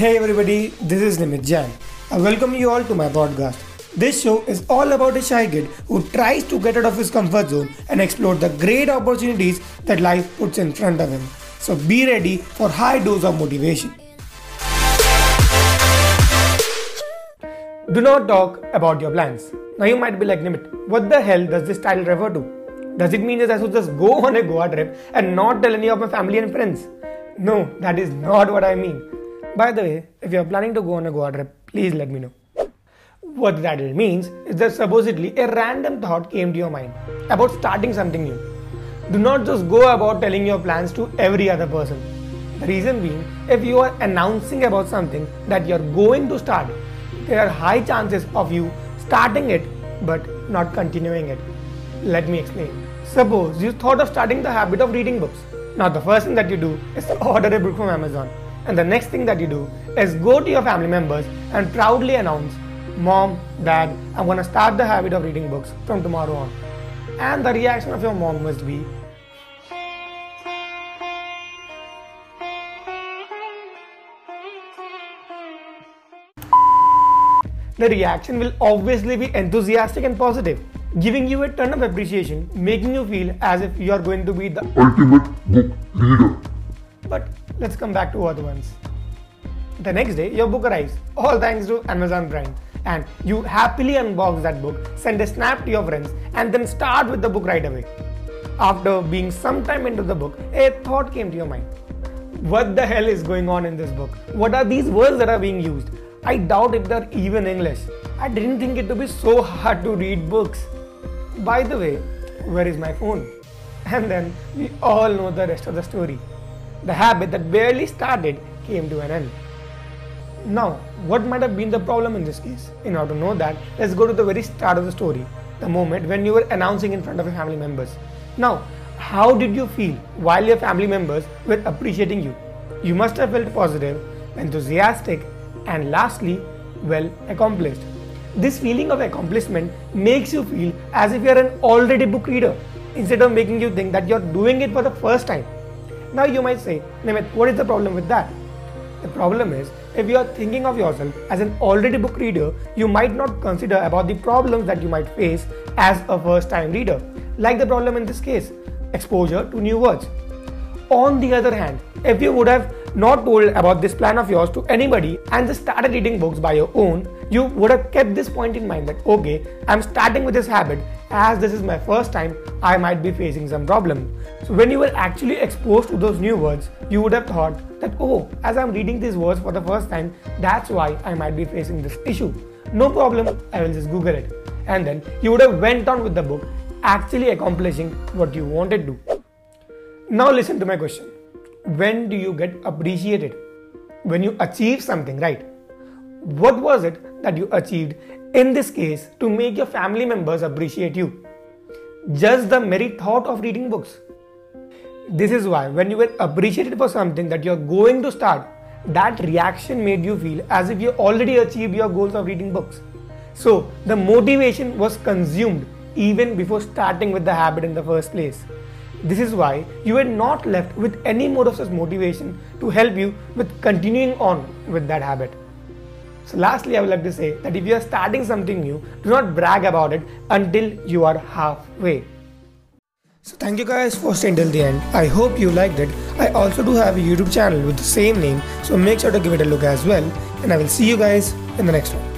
Hey everybody, this is Nimit Jain. I welcome you all to my podcast. This show is all about a shy kid who tries to get out of his comfort zone and explore the great opportunities that life puts in front of him. So be ready for high dose of motivation. Do not talk about your plans. Now you might be like Nimit, what the hell does this title refer to? Does it mean that I should just go on a Goa trip and not tell any of my family and friends? No, that is not what I mean. By the way, if you are planning to go on a Goa trip, please let me know. What that means is that supposedly a random thought came to your mind about starting something new. Do not just go about telling your plans to every other person. The reason being, if you are announcing about something that you are going to start, there are high chances of you starting it but not continuing it. Let me explain. Suppose you thought of starting the habit of reading books. Now, the first thing that you do is order a book from Amazon. And the next thing that you do is go to your family members and proudly announce, Mom, Dad, I'm gonna start the habit of reading books from tomorrow on. And the reaction of your mom must be, the reaction will obviously be enthusiastic and positive, giving you a ton of appreciation, making you feel as if you are going to be the ultimate book reader. But let's come back to other ones. The next day, your book arrives, all thanks to Amazon Prime. And you happily unbox that book, send a snap to your friends, and then start with the book right away. After being some time into the book, a thought came to your mind. What the hell is going on in this book? What are these words that are being used? I doubt if they're even English. I didn't think it to be so hard to read books. By the way, where is my phone? And then we all know the rest of the story. The habit that barely started came to an end. Now, what might have been the problem in this case? In order to know that, let's go to the very start of the story, the moment when you were announcing in front of your family members. Now, how did you feel while your family members were appreciating you? You must have felt positive, enthusiastic, and lastly, well accomplished. This feeling of accomplishment makes you feel as if you are an already book reader instead of making you think that you are doing it for the first time. Now you might say, Nimit, what is the problem with that? The problem is, if you are thinking of yourself as an already book reader, you might not consider about the problems that you might face as a first time reader, like the problem in this case, exposure to new words. On the other hand, if you would have not told about this plan of yours to anybody and just started reading books by your own, you would have kept this point in mind that okay, I'm starting with this habit as this is my first time, I might be facing some problem. So when you were actually exposed to those new words, you would have thought that oh, as I'm reading these words for the first time, that's why I might be facing this issue. No problem, I will just Google it. And then you would have went on with the book, actually accomplishing what you wanted to. Now listen to my question. When do you get appreciated? When you achieve something, right? What was it that you achieved in this case to make your family members appreciate you? Just the mere thought of reading books. This is why when you were appreciated for something that you're going to start, that reaction made you feel as if you already achieved your goals of reading books. So the motivation was consumed even before starting with the habit in the first place. This is why you were not left with any more of such motivation to help you with continuing on with that habit. So, lastly, I would like to say that if you are starting something new, do not brag about it until you are halfway. So, thank you guys for staying till the end. I hope you liked it. I also do have a YouTube channel with the same name, so make sure to give it a look as well. And I will see you guys in the next one.